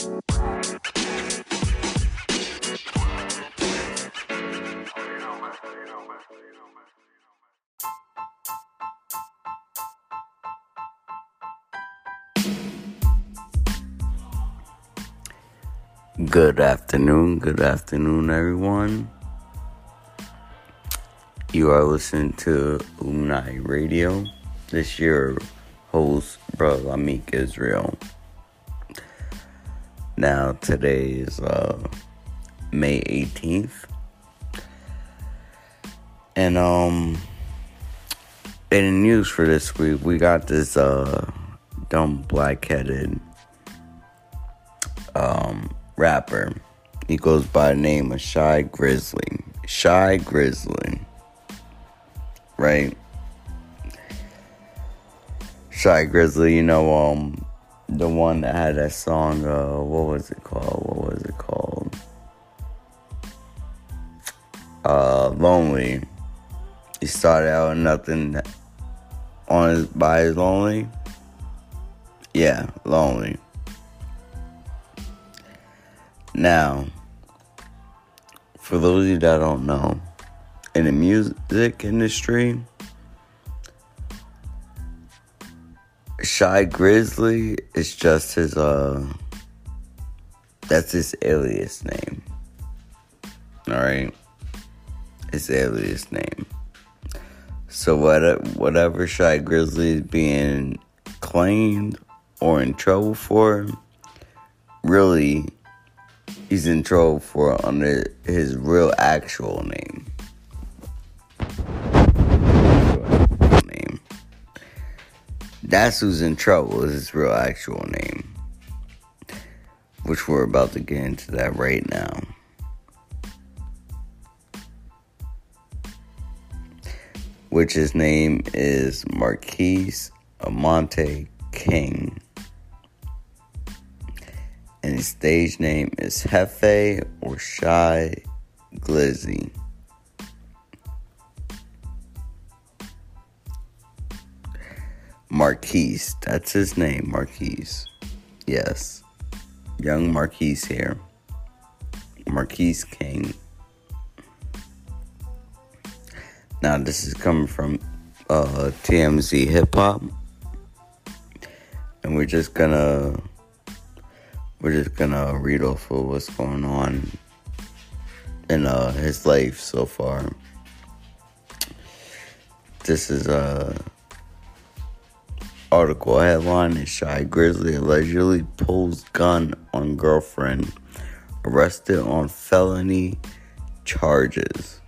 Good afternoon, good afternoon, everyone. You are listening to Illuminati Radio. This year, host, Brother Lamick Israel. Now, today is uh, May 18th. And, um, in the news for this week, we got this, uh, dumb black headed, um, rapper. He goes by the name of Shy Grizzly. Shy Grizzly. Right? Shy Grizzly, you know, um, the one that had that song, uh, what was it called? What was it called? Uh, Lonely. He started out nothing on his, by his Lonely. Yeah, Lonely. Now, for those of you that don't know, in the music industry, Shy Grizzly is just his uh that's his alias name. Alright? His alias name. So what whatever Shy Grizzly is being claimed or in trouble for, really he's in trouble for under his real actual. Name. That's who's in trouble is his real actual name. Which we're about to get into that right now. Which his name is Marquise Amante King and his stage name is Jefe or Shy Glizzy. Marquise, that's his name, Marquise. Yes, young Marquise here. Marquise King. Now, this is coming from uh, TMZ Hip Hop. And we're just gonna we're just gonna read off of what's going on in uh, his life so far. This is a article headline is Shy Grizzly allegedly pulls gun on girlfriend arrested on felony charges.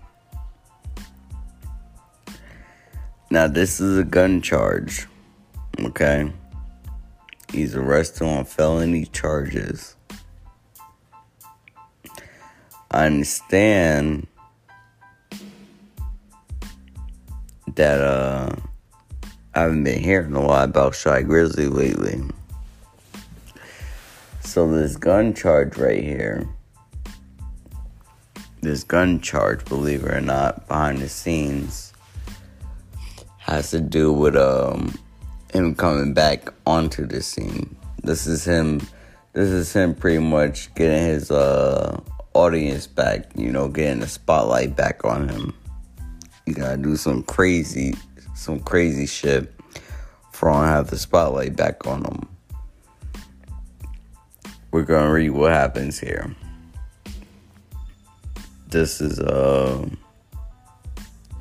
Now this is a gun charge, okay? He's arrested on felony charges. I understand that uh, I haven't been hearing a lot about Shy Grizzly lately. So this gun charge right here, this gun charge, believe it or not, behind the scenes, has to do with um him coming back onto the scene. This is him. This is him pretty much getting his uh, audience back. You know, getting the spotlight back on him. You gotta do some crazy, some crazy shit for on have the spotlight back on them. We're gonna read what happens here. This is uh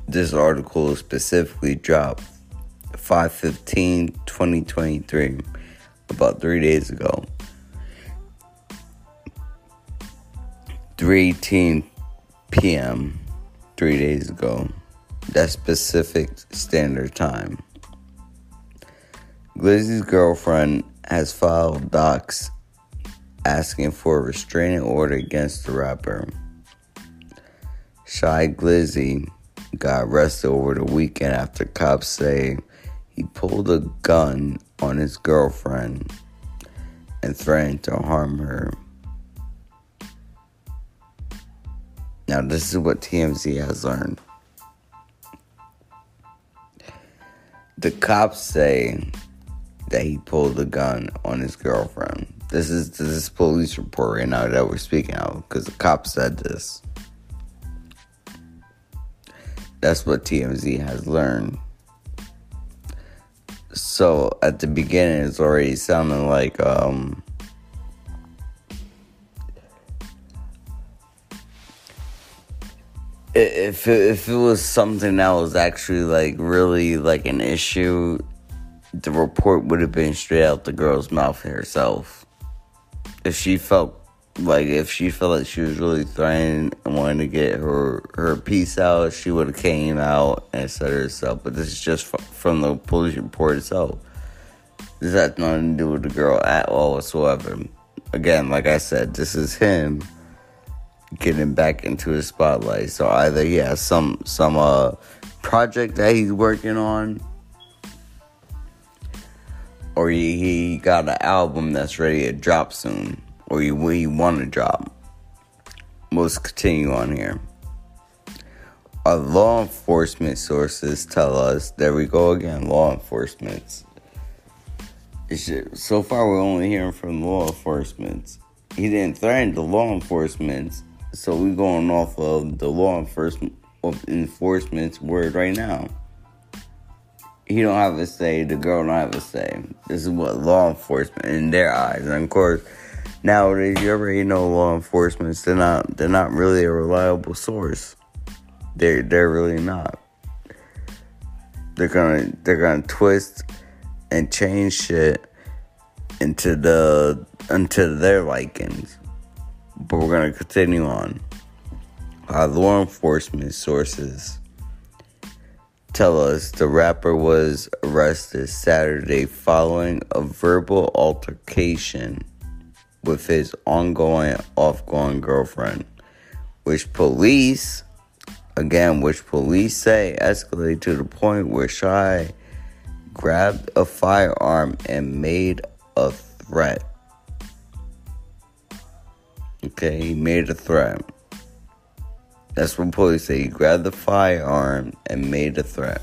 this article specifically dropped 515 2023 about three days ago 318 p.m three days ago that specific standard time glizzy's girlfriend has filed docs asking for a restraining order against the rapper shy glizzy got arrested over the weekend after cops say he pulled a gun on his girlfriend and threatened to harm her. Now, this is what TMZ has learned. The cops say that he pulled a gun on his girlfriend. This is this is police report right now that we're speaking of because the cop said this. That's what TMZ has learned. So at the beginning, it's already sounding like um, if it, if it was something that was actually like really like an issue, the report would have been straight out the girl's mouth herself. If she felt like if she felt like she was really threatened and wanted to get her her piece out, she would have came out and said herself. But this is just from the police report itself. This has nothing to do with the girl at all whatsoever. Again, like I said, this is him getting back into the spotlight. So either he has some some uh project that he's working on, or he, he got an album that's ready to drop soon, or he, he want to drop. Let's continue on here. Our law enforcement sources tell us, there we go again, law enforcement. So far, we're only hearing from law enforcement. He didn't threaten the law enforcement so we're going off of the law enforcement enforcement's word right now. He don't have a say. The girl don't have a say. This is what law enforcement in their eyes, and of course, nowadays you already know law enforcement. They're not. They're not really a reliable source. They're they're really not. They're gonna they're gonna twist and change shit into the into their likings but we're going to continue on. Our law enforcement sources tell us the rapper was arrested Saturday following a verbal altercation with his ongoing off-going girlfriend, which police, again, which police say escalated to the point where Shy grabbed a firearm and made a threat. Okay, he made a threat. That's what police say. He grabbed the firearm and made a threat.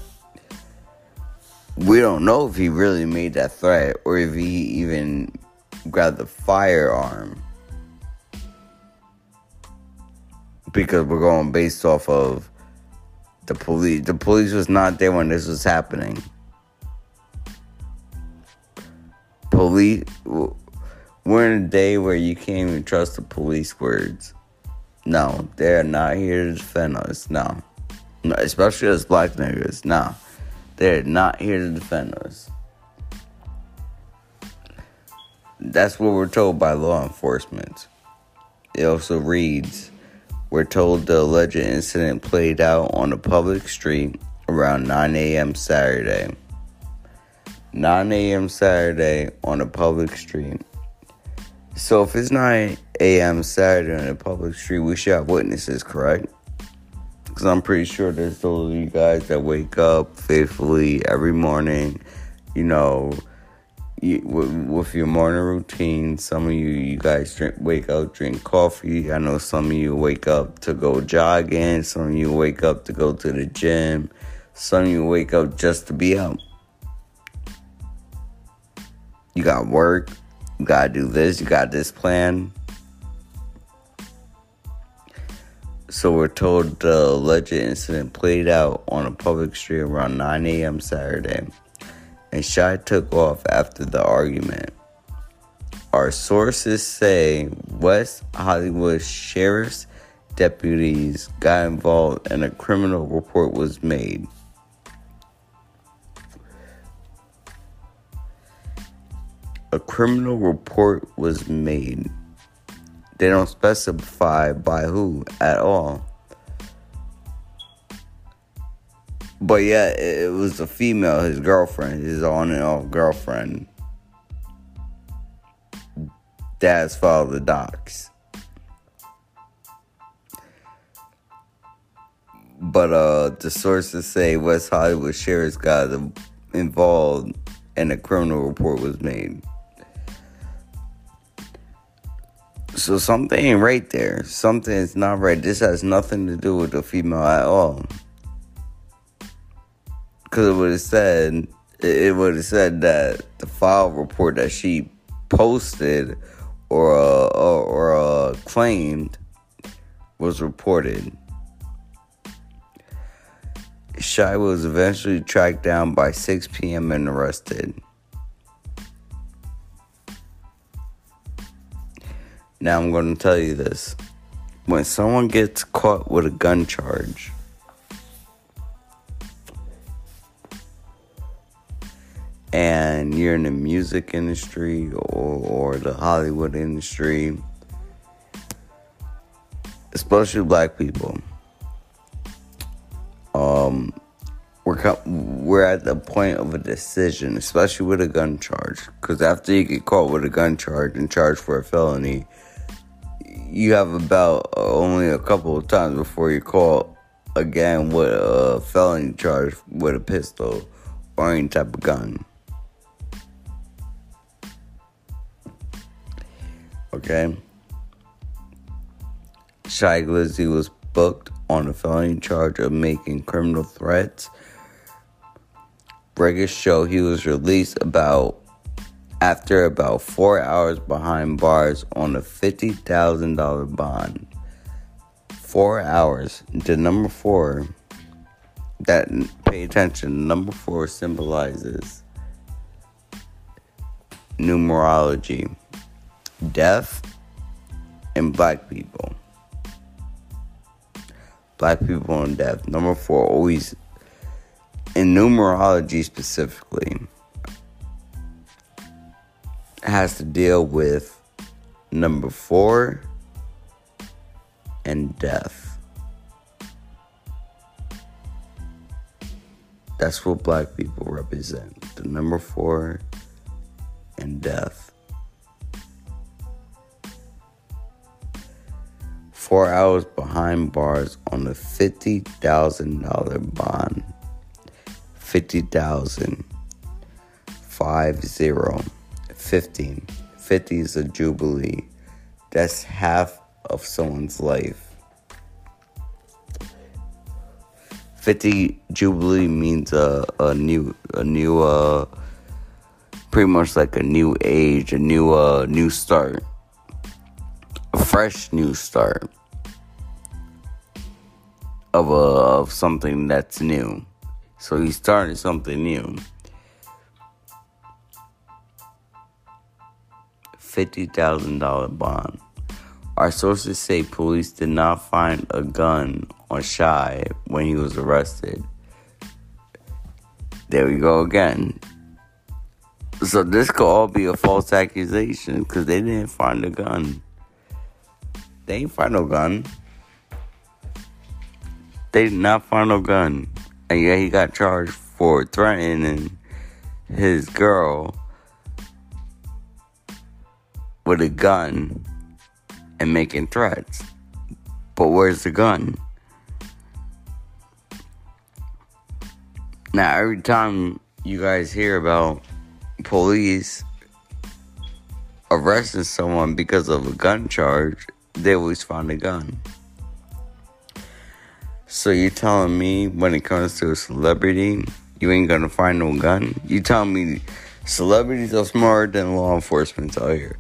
We don't know if he really made that threat or if he even grabbed the firearm. Because we're going based off of the police. The police was not there when this was happening. Police we're in a day where you can't even trust the police words. No, they're not here to defend us. No. no especially as black niggas. No. They're not here to defend us. That's what we're told by law enforcement. It also reads We're told the alleged incident played out on a public street around 9 a.m. Saturday. 9 a.m. Saturday on a public street. So if it's 9 a.m. Saturday on a public street, we should have witnesses, correct? Because I'm pretty sure there's those of you guys that wake up faithfully every morning, you know, you, with, with, your morning routine. Some of you, you guys drink, wake up, drink coffee. I know some of you wake up to go jogging. Some of you wake up to go to the gym. Some of you wake up just to be out. You got work, you gotta do this, you got this plan. So we're told the alleged incident played out on a public street around 9 a.m. Saturday, and Shy took off after the argument. Our sources say West Hollywood sheriff's deputies got involved and a criminal report was made. A criminal report was made. They don't specify by who at all. But yeah, it was a female, his girlfriend, his on and off girlfriend. Dad's filed the docs. But uh, the sources say West Hollywood sheriff's got involved and a criminal report was made. So something ain't right there. Something is not right. This has nothing to do with the female at all. Because it would have said, it would have said that the file report that she posted or uh, or, or uh, claimed was reported. Shy was eventually tracked down by 6 p.m. and arrested. Now I'm going to tell you this. When someone gets caught with a gun charge, and you're in the music industry or, or the Hollywood industry, especially black people, um, we're we're at the point of a decision, especially with a gun charge. Because after you get caught with a gun charge and charged for a felony, you have about uh, only a couple of times before you call again with a felony charge with a pistol or any type of gun. Okay. Shy Glizzy was booked on a felony charge of making criminal threats. Records show he was released about after about four hours behind bars on a $50,000 bond. Four hours. The number four, that pay attention, number four symbolizes numerology, death, and black people. Black people and death. Number four always, in numerology specifically, has to deal with number four and death. That's what black people represent the number four and death. Four hours behind bars on a $50,000 bond. 50,000. Five zero. 15. 50 is a jubilee. That's half of someone's life. 50 jubilee means a, a new a new uh pretty much like a new age, a new uh new start. A fresh new start of a of something that's new. So he started something new. $50,000 bond. Our sources say police did not find a gun on Shy when he was arrested. There we go again. So this could all be a false accusation because they didn't find a gun. They ain't find no gun. They did not find no gun. And yeah, he got charged for threatening his girl with a gun and making threats. But where's the gun? Now, every time you guys hear about police arresting someone because of a gun charge, they always find a gun. So you're telling me when it comes to a celebrity, you ain't gonna find no gun? You telling me celebrities are smarter than law enforcement out here?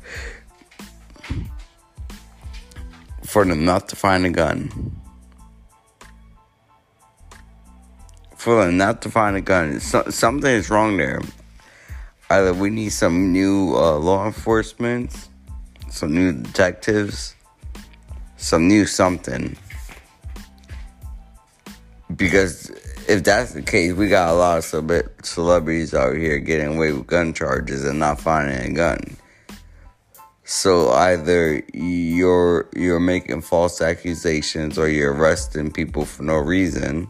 For them not to find a gun. For them not to find a gun. So, something is wrong there. Either we need some new uh, law enforcement, some new detectives, some new something. Because if that's the case, we got a lot of celebrities out here getting away with gun charges and not finding a gun. So either you're you're making false accusations or you're arresting people for no reason.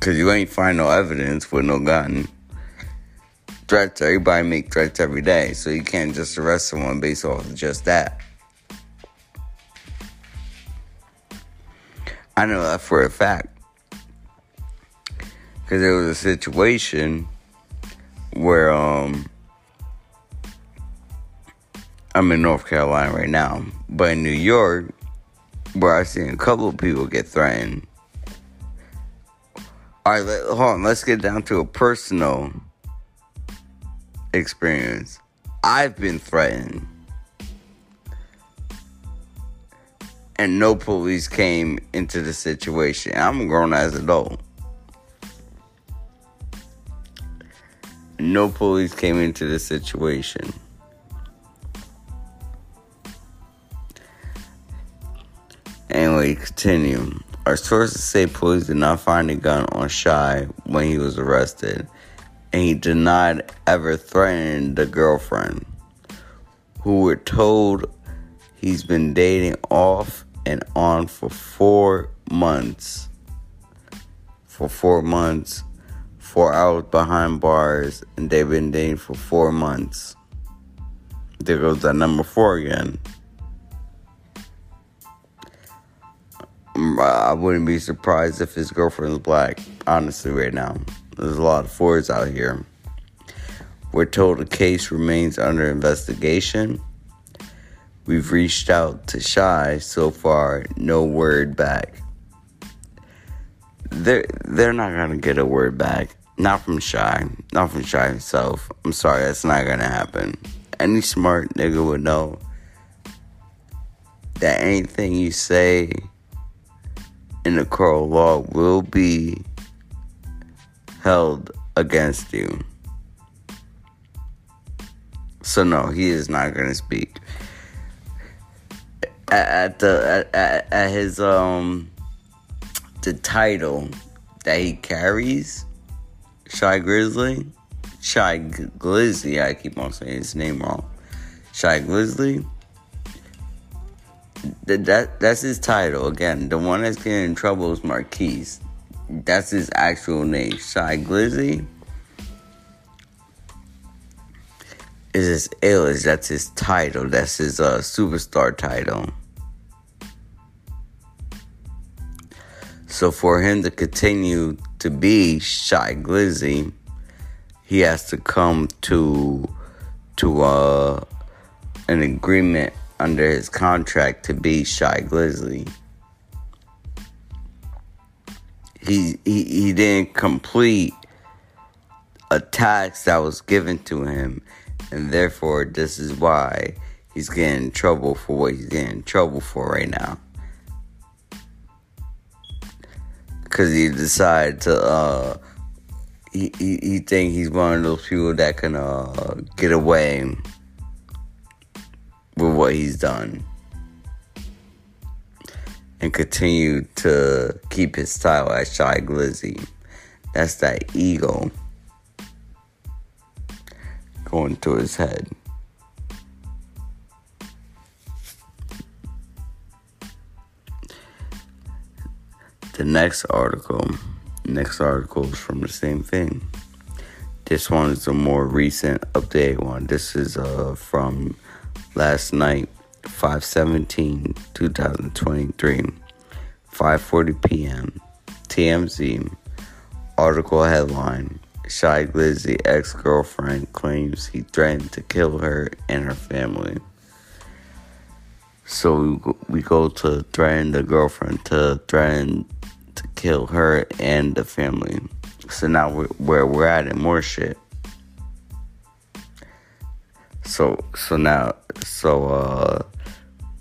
Cause you ain't find no evidence with no gun. Threats, everybody make threats every day, so you can't just arrest someone based off of just that. I know that for a fact. Cause there was a situation where um I'm in North Carolina right now, but in New York, where I've seen a couple of people get threatened. All right, let, hold on. Let's get down to a personal experience. I've been threatened, and no police came into the situation. I'm a grown as adult. No police came into the situation. Anyway, continue. Our sources say police did not find a gun on Shy when he was arrested, and he denied ever threatening the girlfriend, who were told he's been dating off and on for four months. For four months, four hours behind bars, and they've been dating for four months. There goes that number four again. Mm, I wouldn't be surprised if his girlfriend is black, honestly, right now. There's a lot of Fords out here. We're told the case remains under investigation. We've reached out to Shy so far, no word back. They're they're not gonna get a word back. Not from Shy. Not from Shy himself. I'm sorry, that's not gonna happen. Any smart nigga would know that anything you say in the court of law will be held against you. So no, he is not going to speak. At, the at, at his um the title that he carries, Shy Grizzly, Shy Glizzy. I keep on saying his name wrong. Shy Glizzy that, that that's his title again. The one that's getting in trouble is Marquise. That's his actual name. Shy Glizzy is his alias. That's his title. That's his uh, superstar title. So for him to continue to be Shy Glizzy, he has to come to to uh, an agreement under his contract to be Shy Glizzy. He, he, he didn't complete a task that was given to him, and therefore, this is why he's getting in trouble for what he's getting in trouble for right now. Because he decided to, uh, he, he, he think he's one of those people that can uh, get away what he's done and continue to keep his style as Shy Glizzy. That's that ego going to his head. The next article, next article is from the same thing. This one is a more recent update one. This is uh, from last night 517 2023 5:40 p.m. TMZ article headline Shy Glizzy ex-girlfriend claims he threatened to kill her and her family. So we go, to threaten the girlfriend to threaten to kill her and the family. So now we're, where we're at in more shit. So so now so uh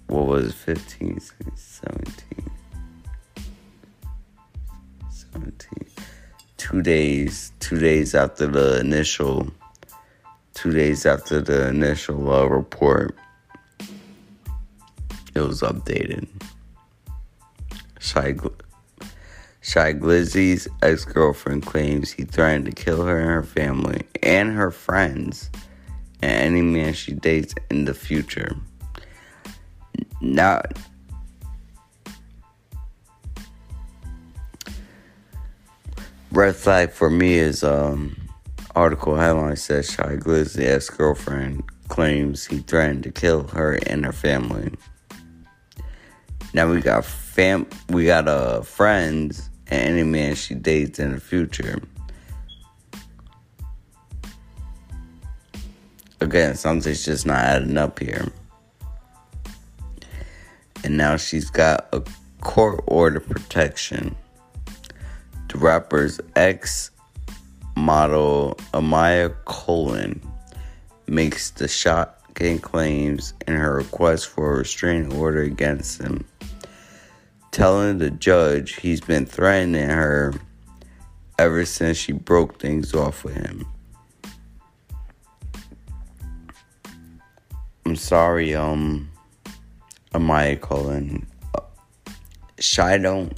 what was it, 15 17 17 two days two days after the initial two days after the initial uh, report it was updated. Shy, Shy Glizzy's ex-girlfriend claims he threatened to kill her and her family and her friends and any man she dates in the future. Now, red flag for me is um article headline says Shy Glizzy ex girlfriend claims he threatened to kill her and her family. Now we got fam we got uh friends and any man she dates in the future. Again, something's just not adding up here. And now she's got a court order protection. The rapper's ex model Amaya Colon makes the shocking claims in her request for a restraining order against him. telling the judge he's been threatening her ever since she broke things off with him. I'm sorry, um, Amaya Cullen. Shy don't.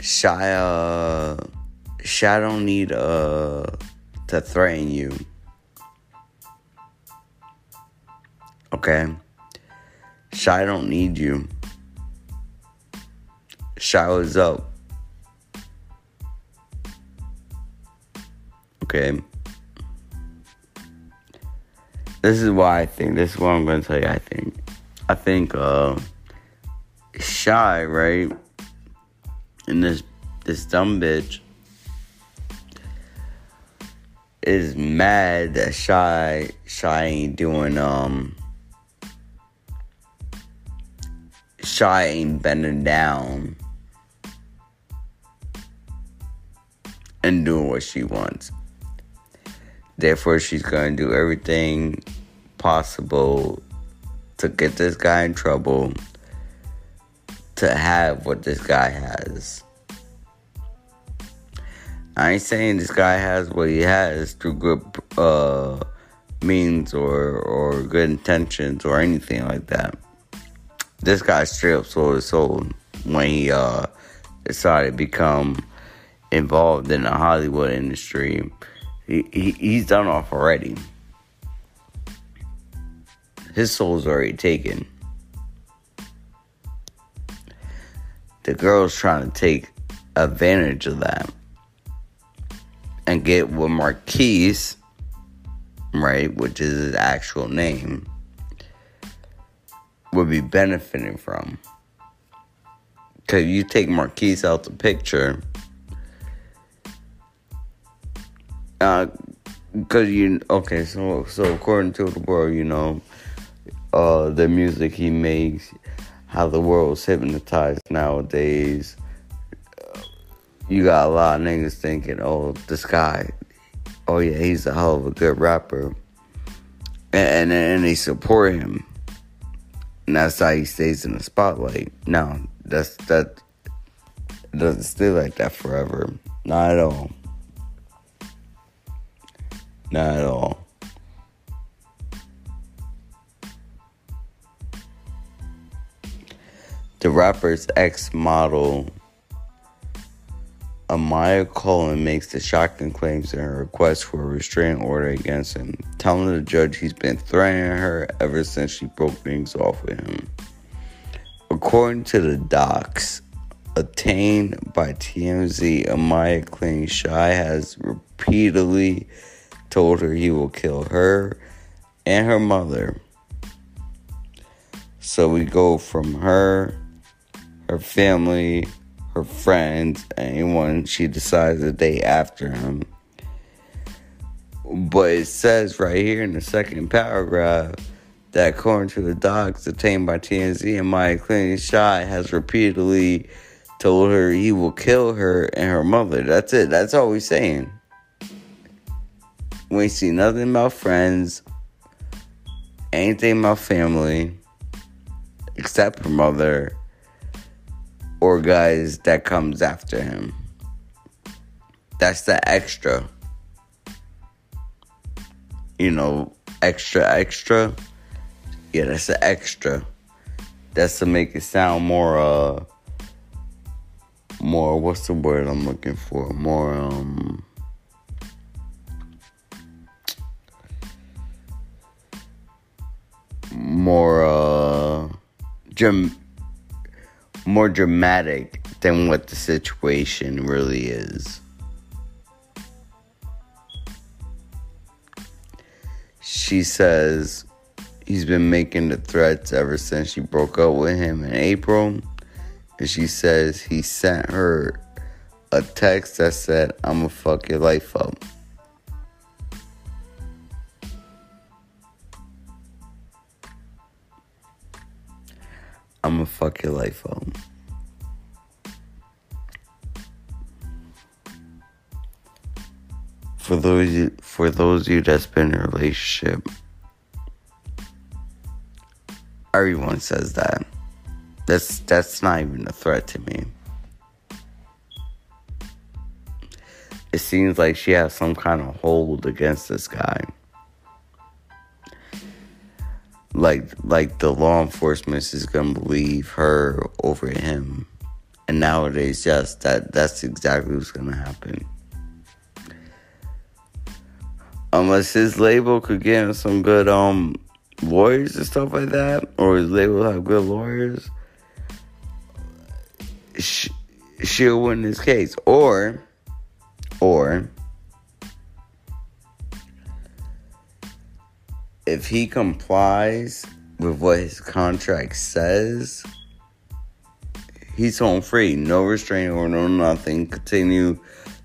Shy, uh, Shy don't need, uh, to threaten you. Okay? Shy don't need you. Shy was up. Okay? This is why I think. This is what I'm going to tell you, I think. I think, uh, Shy, right? And this, this dumb bitch is mad that Shy, Shy ain't doing, um, Shy ain't bending down and doing what she wants. Therefore, she's to do everything possible to get this guy in trouble, to have what this guy has. I ain't saying this guy has what he has through good uh, means or, or good intentions or anything like that this guy straight up sold his soul when he uh, decided to become involved in the Hollywood industry. He, he he's done off already. His soul's already taken. The girl's trying to take advantage of that and get with Marquise, right, which is his actual name would be benefiting from. Because you take Marquise out the picture, Uh because you okay, so so according to the world, you know, uh, the music he makes, how the world's hypnotized nowadays. You got a lot of niggas thinking, oh, this guy, oh yeah, he's a hell of a good rapper, and and, and they support him and that's how he stays in the spotlight. No, that's that doesn't stay like that forever. Not at all. Not at all. The rapper's ex model Amaya Cullen makes the shocking claims in her request for a restraining order against him, telling the judge he's been threatening her ever since she broke things off with him. According to the docs obtained by TMZ, Amaya claims Shy has repeatedly told her he will kill her and her mother. So we go from her, her family, her friends, anyone she decides to date after him. But it says right here in the second paragraph that according to the docs obtained by TMZ and Maya Clinton, Shy has repeatedly told her he will kill her and her mother. That's it. That's all we're saying. We see nothing about friends, anything about family, except her mother or guys that comes after him. That's the extra. You know, extra, extra. Yeah, that's the extra. That's to make it sound more, uh, more, what's the word I'm looking for? More, um, more, uh, gem more dramatic than what the situation really is. She says he's been making the threats ever since she broke up with him in April. And she says he sent her a text that said, I'm gonna fuck your life up. I'm gonna fuck your life up. For those for those of you that's been in a relationship, Everyone says that. That's that's not even a threat to me. It seems like she has some kind of hold against this guy. Like like the law enforcement is gonna believe her over him. And nowadays, yes, that that's exactly what's gonna happen. Unless his label could get him some good um lawyers and stuff like that, or his label have good lawyers, she'll win this case. Or, or, if he complies with what his contract says, he's home free. No restraining order, no nothing. Continue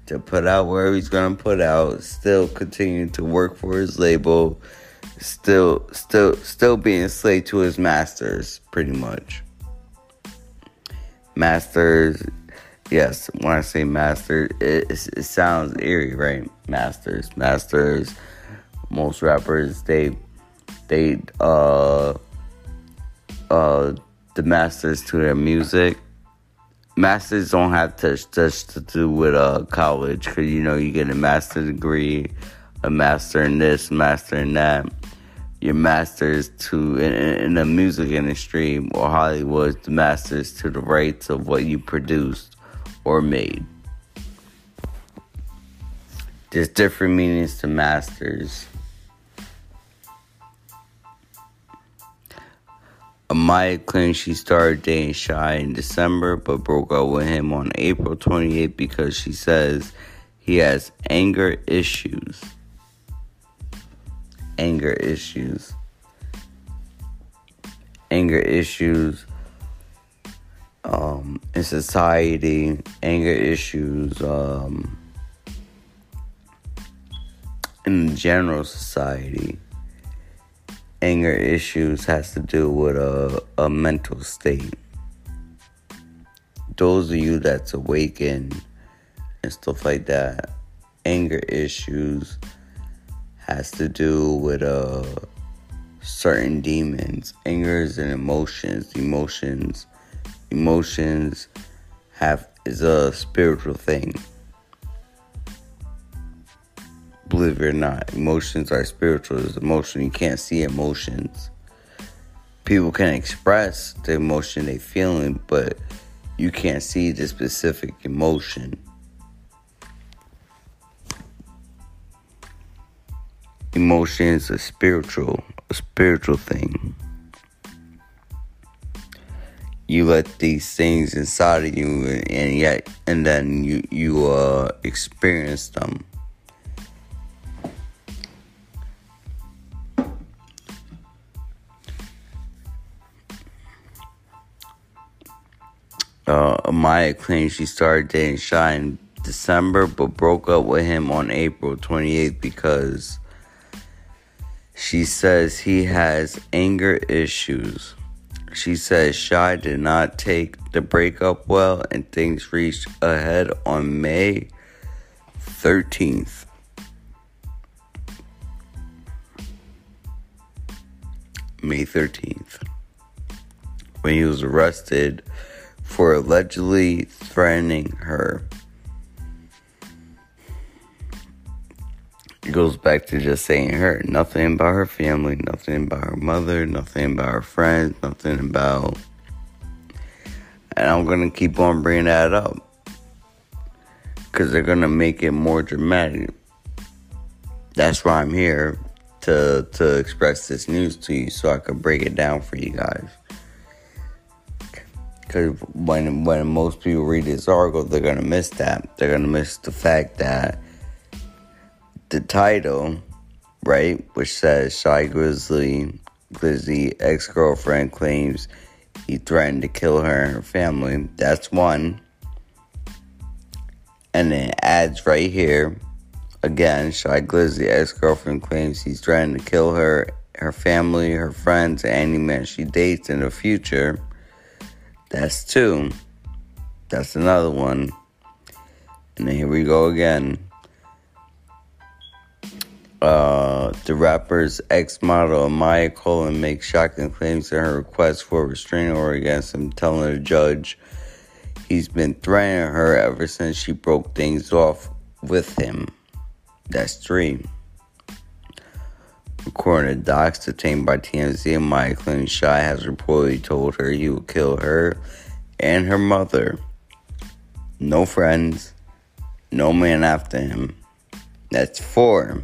to put out where he's gonna put out. Still continue to work for his label still still still being slave to his masters pretty much masters yes when i say masters it, it, sounds eerie right masters masters most rappers they they uh uh the masters to their music masters don't have to just to do with uh college because you know you get a master degree a master in this master in that your masters to in, in, the music industry or Hollywood, the masters to the rights of what you produced or made. There's different meanings to masters. Amaya claims she started dating Shy in December but broke up with him on April 28th because she says he has anger issues anger issues. Anger issues um, in society, anger issues um, in general society. Anger issues has to do with a, a mental state. Those of you that's awakened and stuff like that, anger issues has to do with uh certain demons, angers and emotions. Emotions, emotions have is a spiritual thing. Believe it or not, emotions are spiritual. It's emotion. You can't see emotions. People can express the emotion they're feeling, but you can't see the specific emotion. emotions a spiritual a spiritual thing you let these things inside of you and yet and then you you uh experience them uh, Maya claims she started dating Shy in December but broke up with him on April 28th because she says he has anger issues. She says Shy did not take the breakup well and things reached a head on May 13th. May 13th. When he was arrested for allegedly threatening her it goes back to just saying her. Nothing about her family, nothing about her mother, nothing about her friends, nothing about. And I'm gonna keep on bringing that up because they're gonna make it more dramatic. That's why I'm here to to express this news to you, so I can break it down for you guys. Because when when most people read this article, they're gonna miss that. They're gonna miss the fact that the title, right, which says Shy Grizzly Glizzy ex girlfriend claims he threatened to kill her and her family. That's one. And then it adds right here again Shy Glizzy ex girlfriend claims he's trying to kill her, her family, her friends, and any man she dates in the future. That's two. That's another one. And then here we go again Uh, the rapper's ex-model Maya Coleman makes shocking claims in her request for a restraining order against him, telling the judge he's been threatening her ever since she broke things off with him. That's three. According to docs detained by TMZ, Amaya claims Shy has reportedly told her he will kill her and her mother. No friends, no man after him. That's four.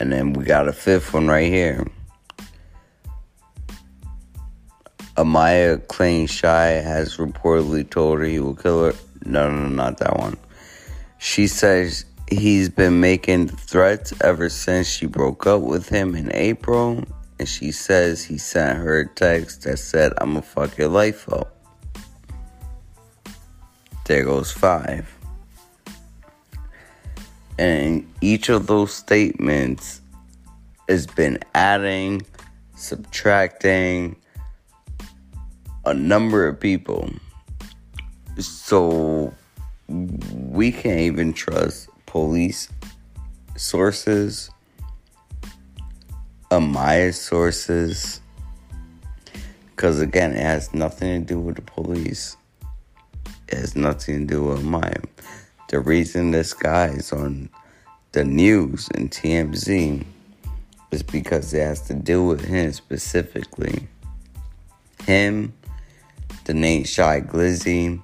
And then we got a fifth one right here. Amaya claims Shy has reportedly told her he will kill her. No, no, not that one. She says he's been making threats ever since she broke up with him in April. And she says he sent her a text that said, I'm gonna fuck your life up. There goes five. And each of those statements has been adding, subtracting a number of people. So we can't even trust police sources, Amaya sources, because again, it has nothing to do with the police. It has nothing to do with Amaya. The reason this guy is on the news and TMZ is because it has to do with him specifically. Him, the name Shy Glizzy,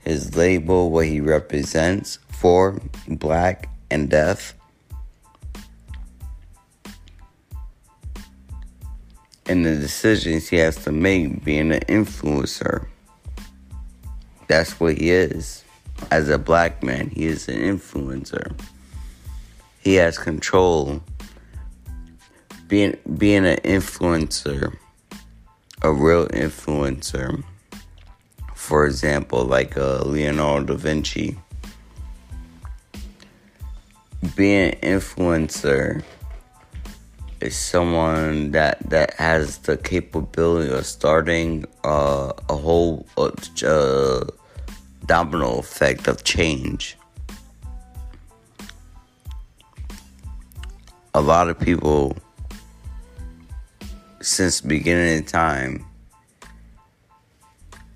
his label, what he represents for black and deaf. And the decisions he has to make being an influencer. That's what he is. As a black man, he is an influencer he has control. Being being an influencer, a real influencer. For example, like uh, Leonardo da Vinci. Being influencer is someone that that has the capability of starting uh, a whole uh, domino effect of change. a lot of people since beginning of time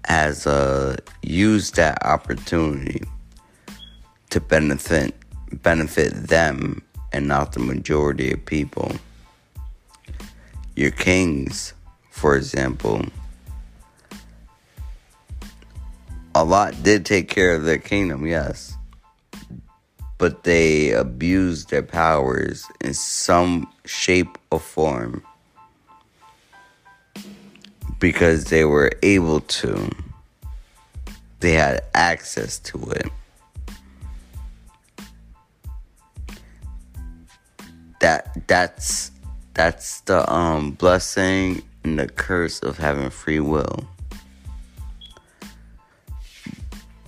has uh, used that opportunity to benefit benefit them and not the majority of people. Your kings, for example, a lot did take care of their kingdom, yes but they abused their powers in some shape or form because they were able to. They had access to it. That that's that's the um blessing and the curse of having free will.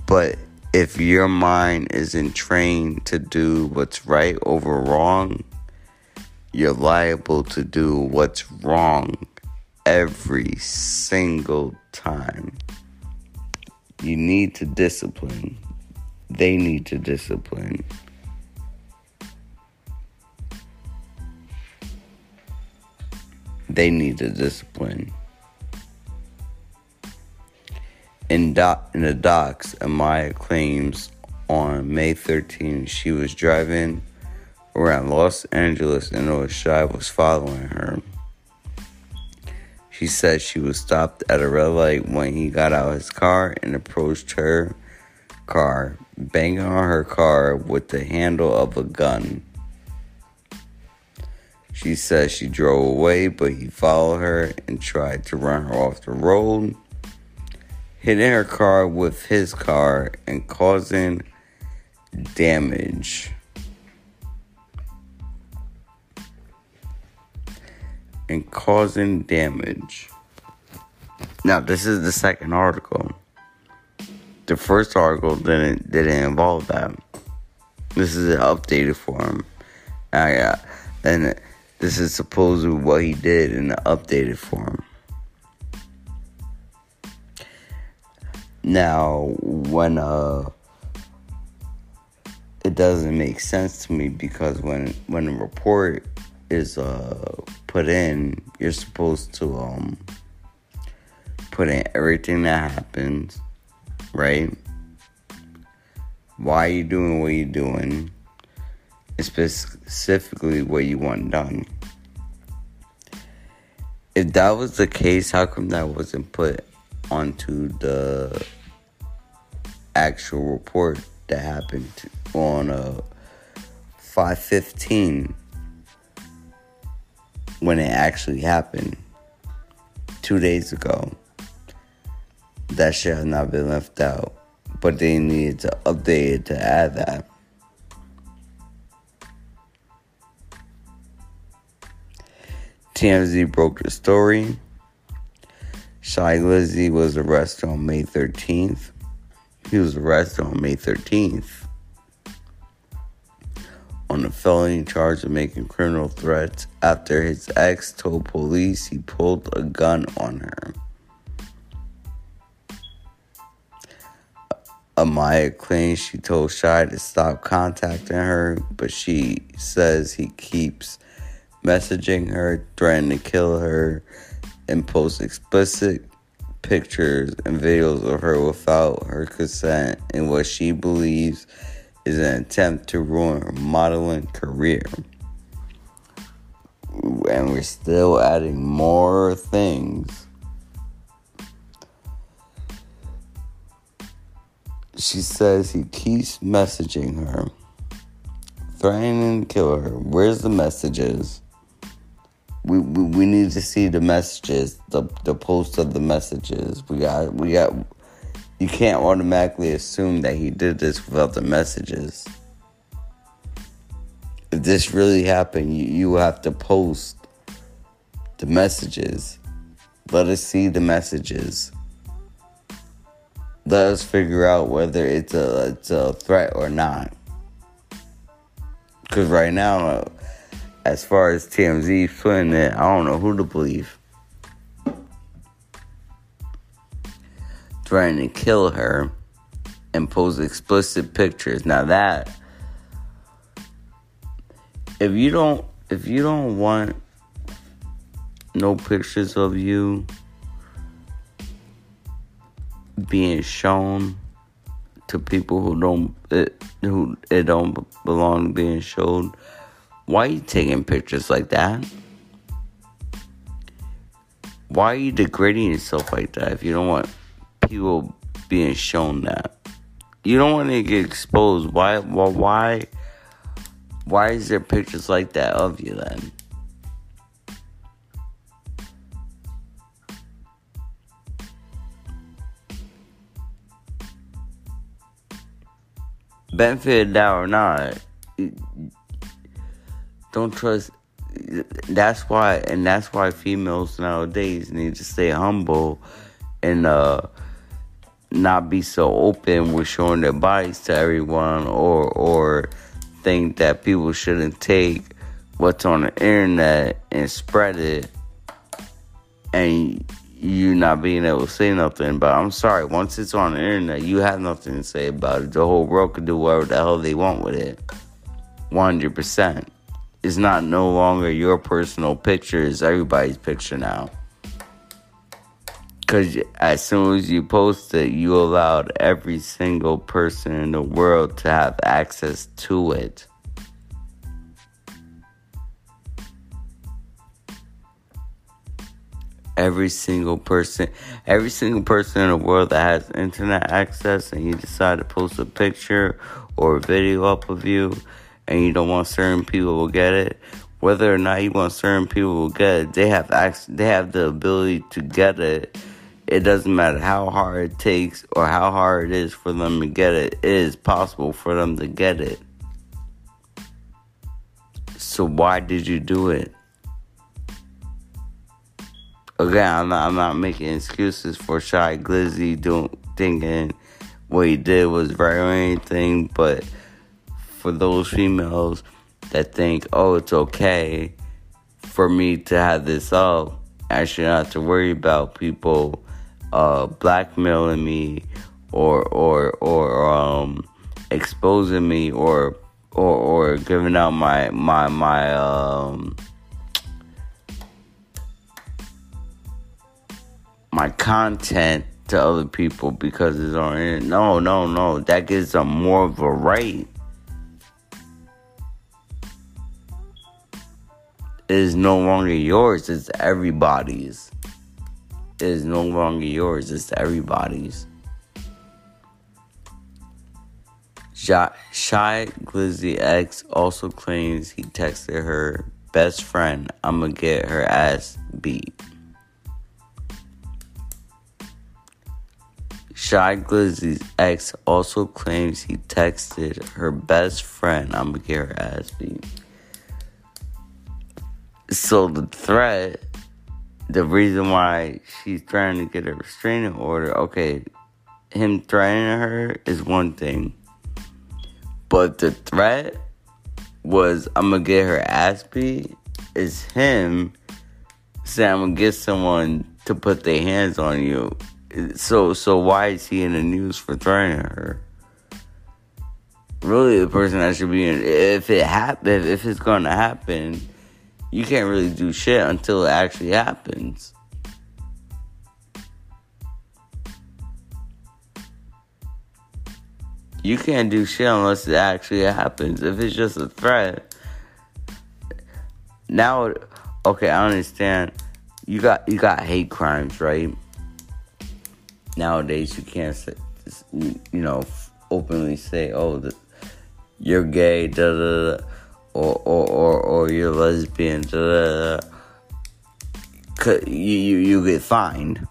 But if your mind isn't trained to do what's right over wrong, you're liable to do what's wrong every single time. You need to discipline. They need to discipline. They need to discipline. In, in the docs, Amaya claims on May 13 she was driving around Los Angeles and Oshai was following her. She said she was stopped at a red light when he got out of his car and approached her car, banging on her car with the handle of a gun. She says she drove away, but he followed her and tried to run her off the road hitting her car with his car and causing damage. And causing damage. Now, this is the second article. The first article didn't didn't involve that. This is an updated form. I, uh, and this is supposedly what he did in the updated form. Now, when uh it doesn't make sense to me because when when a report is uh put in, you're supposed to um put in everything that happens, right? Why are you doing what you're doing? Specifically what you want done. If that was the case, how come that wasn't put onto the actual report that happened on uh, 515 when it actually happened two days ago? That should have not been left out, but they needed to update it to add that. TMZ broke the story. Shy Glizzy was arrested on May 13th. He was arrested on May 13th on a felony charge of making criminal threats after his ex told police he pulled a gun on her. Amaya claims she told Shy to stop contacting her, but she says he keeps messaging her, threatening to kill her, and post explicit pictures and videos of her without her consent in what she believes is an attempt to ruin her modeling career. And we're still adding more things. She says he keeps messaging her, threatening to kill her. Where's the messages? We, we, need to see the messages, the the post of the messages. We got we got. You can't automatically assume that he did this without the messages. If this really happened, you, you have to post the messages. Let us see the messages. Let us figure out whether it's a it's a threat or not. Because right now as far as TMZ putting it, I don't know who to believe. Trying to kill her and post explicit pictures. Now that if you don't if you don't want no pictures of you being shown to people who don't it, who it don't belong being shown why are you taking pictures like that? Why are you degrading yourself like that if you don't want people being shown that? You don't want to get exposed. Why? Well, why? Why is there pictures like that of you then? benefit of or not, don't trust. That's why, and that's why females nowadays need to stay humble and uh, not be so open with showing their bodies to everyone, or or think that people shouldn't take what's on the internet and spread it, and you not being able to say nothing. But I'm sorry, once it's on the internet, you have nothing to say about it. The whole world can do whatever the hell they want with it. 100% is not no longer your personal picture, it's everybody's picture now. Because as soon as you post it, you allowed every single person in the world to have access to it. Every single person, every single person in the world that has internet access, and you decide to post a picture or a video up of you, and you don't want certain people to get it, whether or not you want certain people to get it, they have access, they have the ability to get it. It doesn't matter how hard it takes or how hard it is for them to get it. It is possible for them to get it. So why did you do it? Again, I'm not, I'm not making excuses for Shy Glizzy doing thinking what he did was right or anything, but for those females that think, oh, it's okay for me to have this up. I should not have to worry about people uh, blackmailing me or or or um, exposing me or or or giving out my my my um my content to other people because it's on internet. No, no, no. That gives them more of a right. Is no longer yours, it's everybody's. It is no longer yours, it's everybody's. Shy Glizzy X also claims he texted her best friend, I'ma get her ass beat. Shy Glizzy's ex also claims he texted her best friend, I'm gonna get her ass beat. So the threat, the reason why she's trying to get a restraining order, okay, him threatening her is one thing. But the threat was I'm gonna get her ass beat is him saying I'm gonna get someone to put their hands on you. So so why is he in the news for threatening her? Really, the person that should be in if it happen if it's gonna happen, you can't really do shit until it actually happens. you can't do shit unless it actually happens. If it's just a threat, now, okay, I understand. You got you got hate crimes, right? Nowadays, you can't say, you know, openly say, "Oh, the, you're gay," da da da, or or or, or you're lesbian, da da da. You, you you get fined,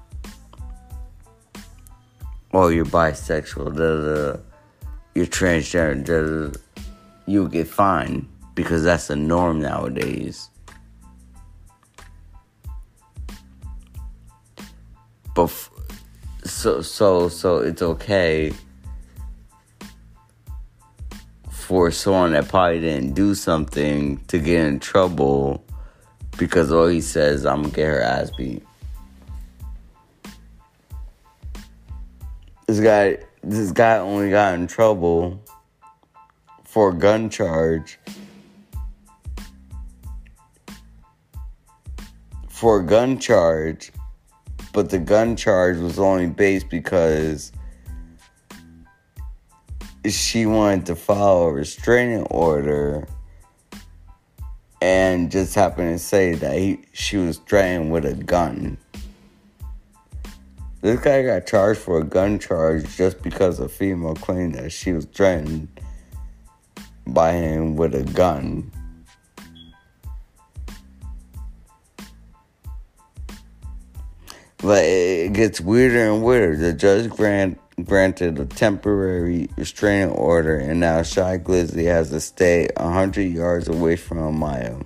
or you're bisexual, da you're transgender, you'll get fined because that's the norm nowadays. But so so so it's okay for someone that probably didn't do something to get in trouble because all he says I'm gonna get her ass beat. This guy this guy only got in trouble for a gun charge for a gun charge, but the gun charge was only based because she wanted to follow a restraining order and just happened to say that he, she was threatened with a gun. This guy got charged for a gun charge just because a female claimed that she was threatened by him with a gun. But it gets weirder and weirder. The judge grant, granted a temporary restraining order, and now Shy Glizzy has to stay 100 yards away from Amaya.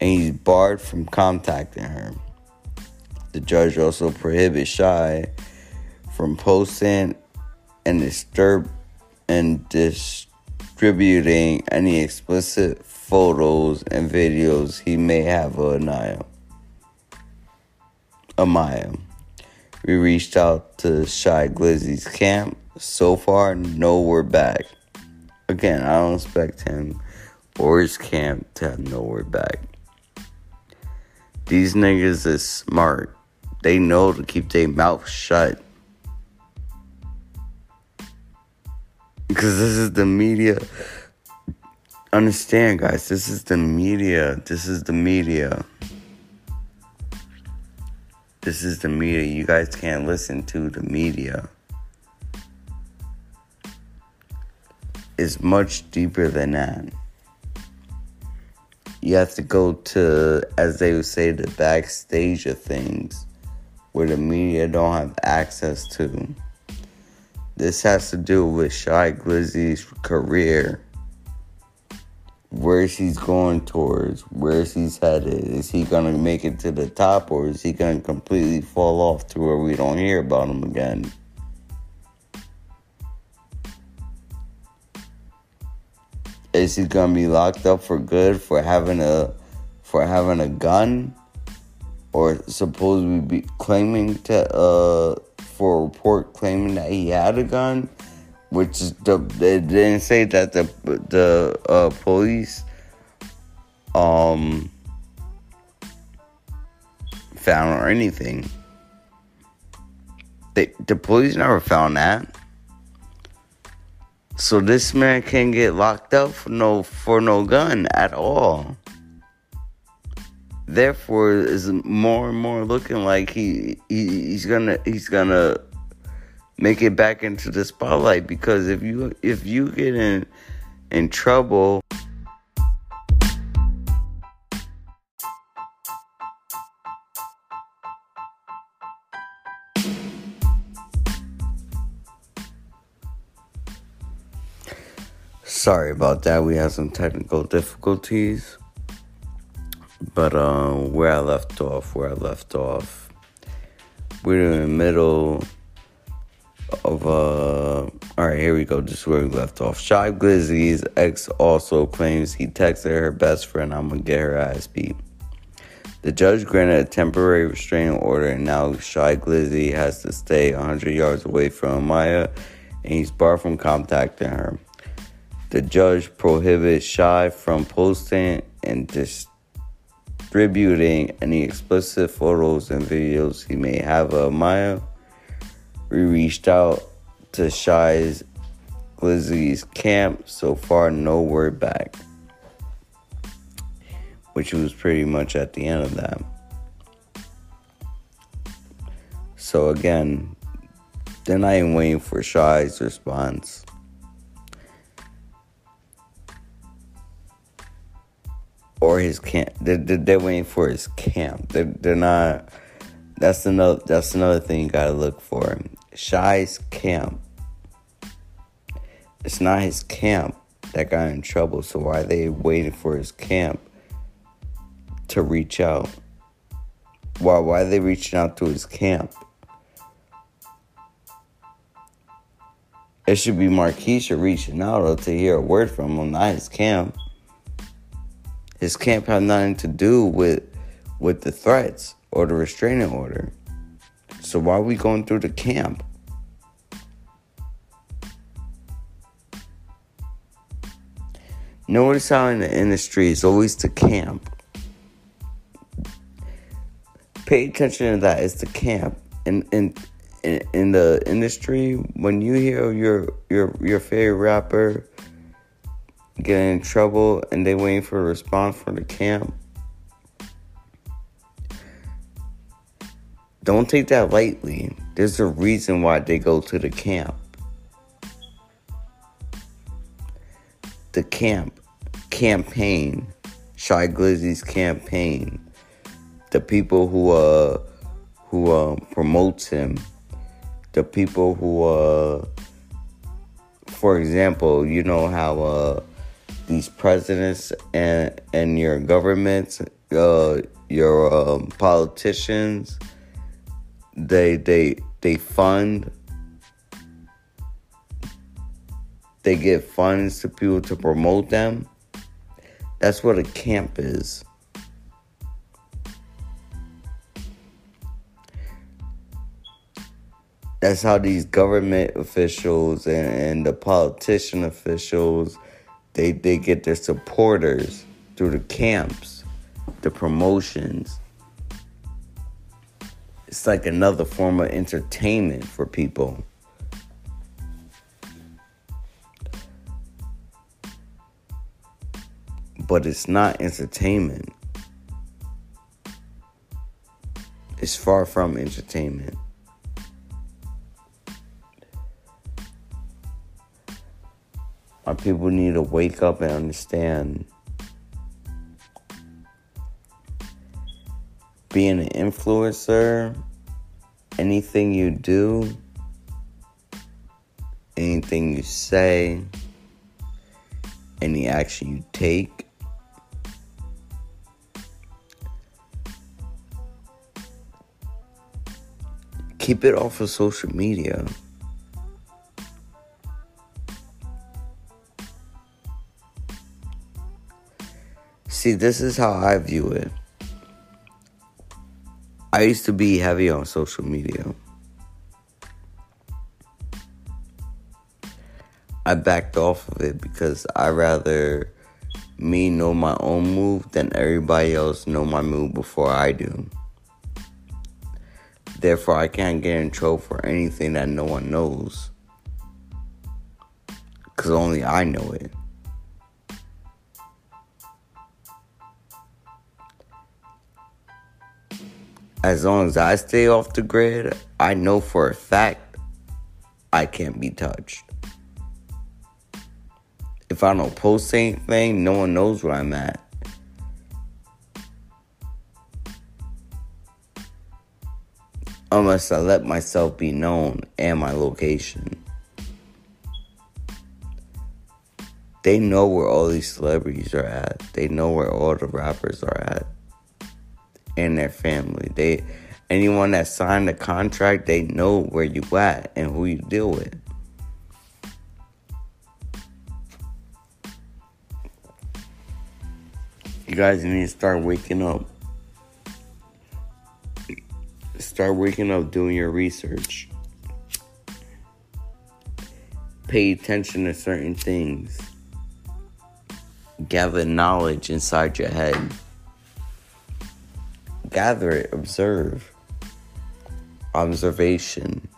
And he's barred from contacting her. The judge also prohibits Shy from posting and disturb and distributing any explicit photos and videos he may have of Anaya. Amaya. We reached out to Shy Glizzy's camp. So far, no word back. Again, I don't expect him or his camp to have no word back. These niggas is smart they know to keep their mouth shut. Because this is the media. Understand, guys, this is the media. This is the media. This is the media. You guys can't listen to the media. It's much deeper than that. You have to go to, as they would say, the backstage of things where the media don't have access to. This has to do with Shy Glizzy's career. Where he's going towards, where he's headed. Is he gonna make it to the top or is he gonna completely fall off to where we don't hear about him again? Is he gonna be locked up for good for having a for having a gun? or supposedly be claiming to uh for a report claiming that he had a gun which the they didn't say that the the uh, police um found or anything. They, the police never found that. So this man can get locked up for no for no gun at all. Therefore, is more and more looking like he, he he's gonna he's gonna make it back into the spotlight because if you if you get in in trouble Sorry about that. We had some technical difficulties. But uh, where I left off, where I left off, we're in the middle of uh. All right, here we go. Just where we left off. Shy Glizzy's ex also claims he texted her best friend, "I'm gonna get her ass beat." The judge granted a temporary restraining order, and now Shy Glizzy has to stay 100 yards away from Maya, and he's barred from contacting her. The judge prohibits Shy from posting and distributing any explicit photos and videos he may have of Maya. We reached out to Shy's Glizzy's camp. So far, no word back. Which was pretty much at the end of that. So again, they're not waiting for Shy's response. or his camp. They're, they're, waiting for his camp. They're, they're not. That's another. That's another thing you gotta look for. Shy's camp. It's not his camp that got in trouble. So why they waiting for his camp to reach out? Why why are they reaching out to his camp? It should be Marquisha reaching out to hear a word from him, not his camp. His camp had nothing to do with with the threats or the restraining order. So why are we going through the camp? Notice how in the industry it's always the camp. Pay attention to that. It's the camp. In in in, in the industry, when you hear your your your favorite rapper getting in trouble and they waiting for a response from the camp. Don't take that lightly. There's a reason why they go to the camp. The camp campaign, Shy Glizzy's campaign, the people who uh who uh promotes him, the people who uh for example, you know how uh these presidents and and your governments, uh, your um, politicians, they they they fund. They give funds to people to promote them. That's what a camp is. That's how these government officials and, and the politician officials they they get their supporters through the camps, the promotions. It's like another form of entertainment for people. But it's not entertainment. It's far from entertainment. Our people need to wake up and understand being an influencer, anything you do, anything you say, any action you take, keep it off of social media. See, this is how I view it. I used to be heavy on social media. I backed off of it because I rather me know my own move than everybody else know my move before I do. Therefore, I can't get in trouble for anything that no one knows. Because only I know it. As long as I stay off the grid, I know for a fact I can't be touched. If I don't post anything, no one knows where I'm at. Unless I let myself be known and my location. They know where all these celebrities are at. They know where all the rappers are at. And their family. They anyone that signed a contract, they know where you at and who you deal with. You guys need to start waking up. Start waking up doing your research. Pay attention to certain things. Gather knowledge inside your head. Gather it, observe. Observation.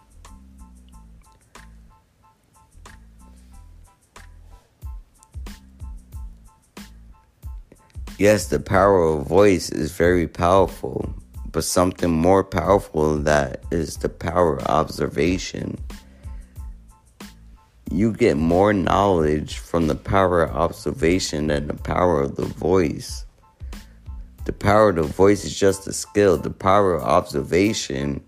yes, the power of voice is very powerful, but something more powerful than that is the power of observation. You get more knowledge from the power of observation than the power of the voice. The power of the voice is just a skill. The power of observation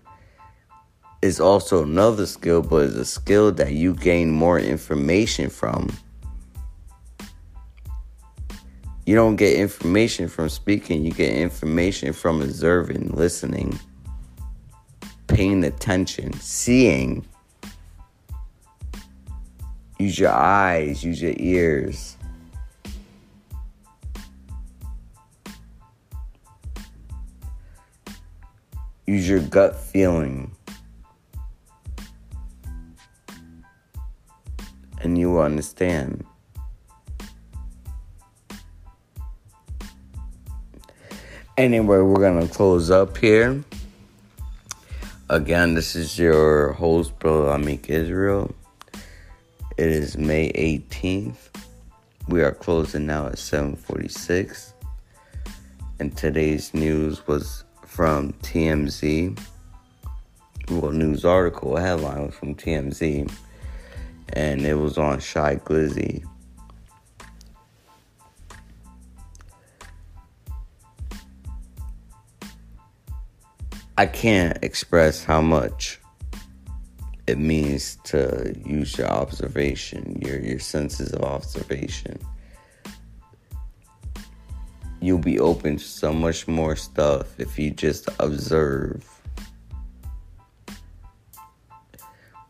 is also another skill, but it's a skill that you gain more information from. You don't get information from speaking, you get information from observing, listening, paying attention, seeing. Use your eyes, use your ears. Use your gut feeling. And you will understand. Anyway, we're gonna close up here. Again, this is your host, Brother Lamick Israel. It is May 18th. We are closing now at 7:46. And today's news was from TMZ. Well, news article headline was from TMZ, and it was on Shy Glizzy. I can't express how much it means to use your observation, your your senses of observation. You'll be open to so much more stuff if you just observe.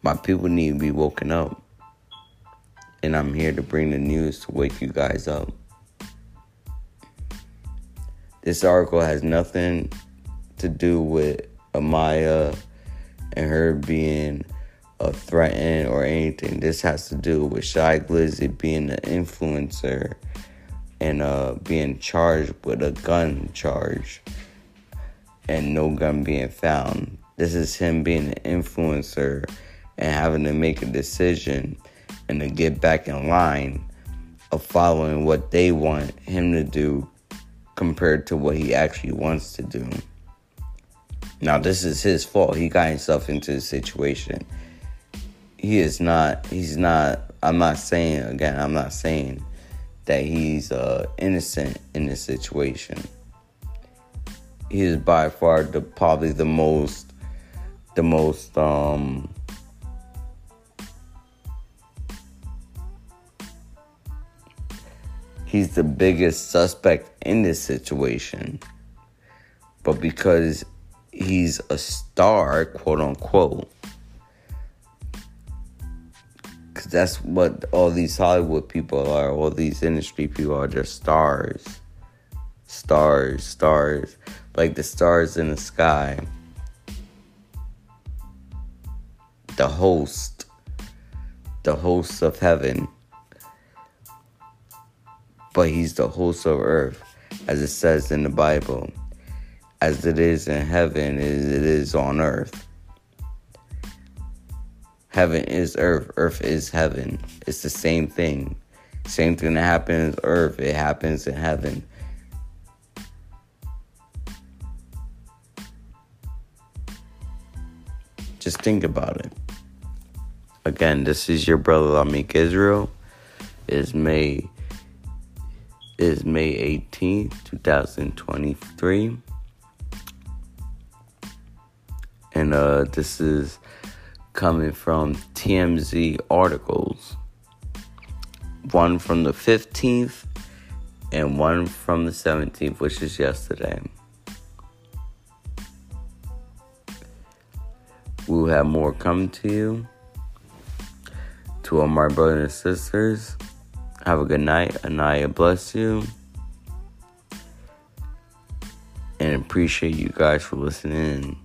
My people need to be woken up. And I'm here to bring the news to wake you guys up. This article has nothing to do with Amaya and her being a threatened or anything. This has to do with Shy Glizzy being an influencer and uh, being charged with a gun charge and no gun being found. This is him being an influencer and having to make a decision and to get back in line of following what they want him to do compared to what he actually wants to do. Now, this is his fault. He got himself into the situation. He is not, he's not, I'm not saying, again, I'm not saying that he's uh, innocent in this situation. He is by far the probably the most, the most, um, he's the biggest suspect in this situation. But because he's a star, quote unquote. Because that's what all these Hollywood people are, all these industry people are just stars. Stars, stars. Like the stars in the sky. The host, the host of heaven, but he's the host of earth, as it says in the Bible. As it is in heaven, as it is on earth. Heaven is earth, earth is heaven. It's the same thing. Same thing that happens earth, it happens in heaven. Just think about it. Again, this is your brother Lamick Israel. Is May is May 18th, 2023. And uh this is coming from TMZ articles. One from the 15th and one from the 17th, which is yesterday. We'll have more come to you. To all my brothers and sisters, have a good night. Anaya bless you. And appreciate you guys for listening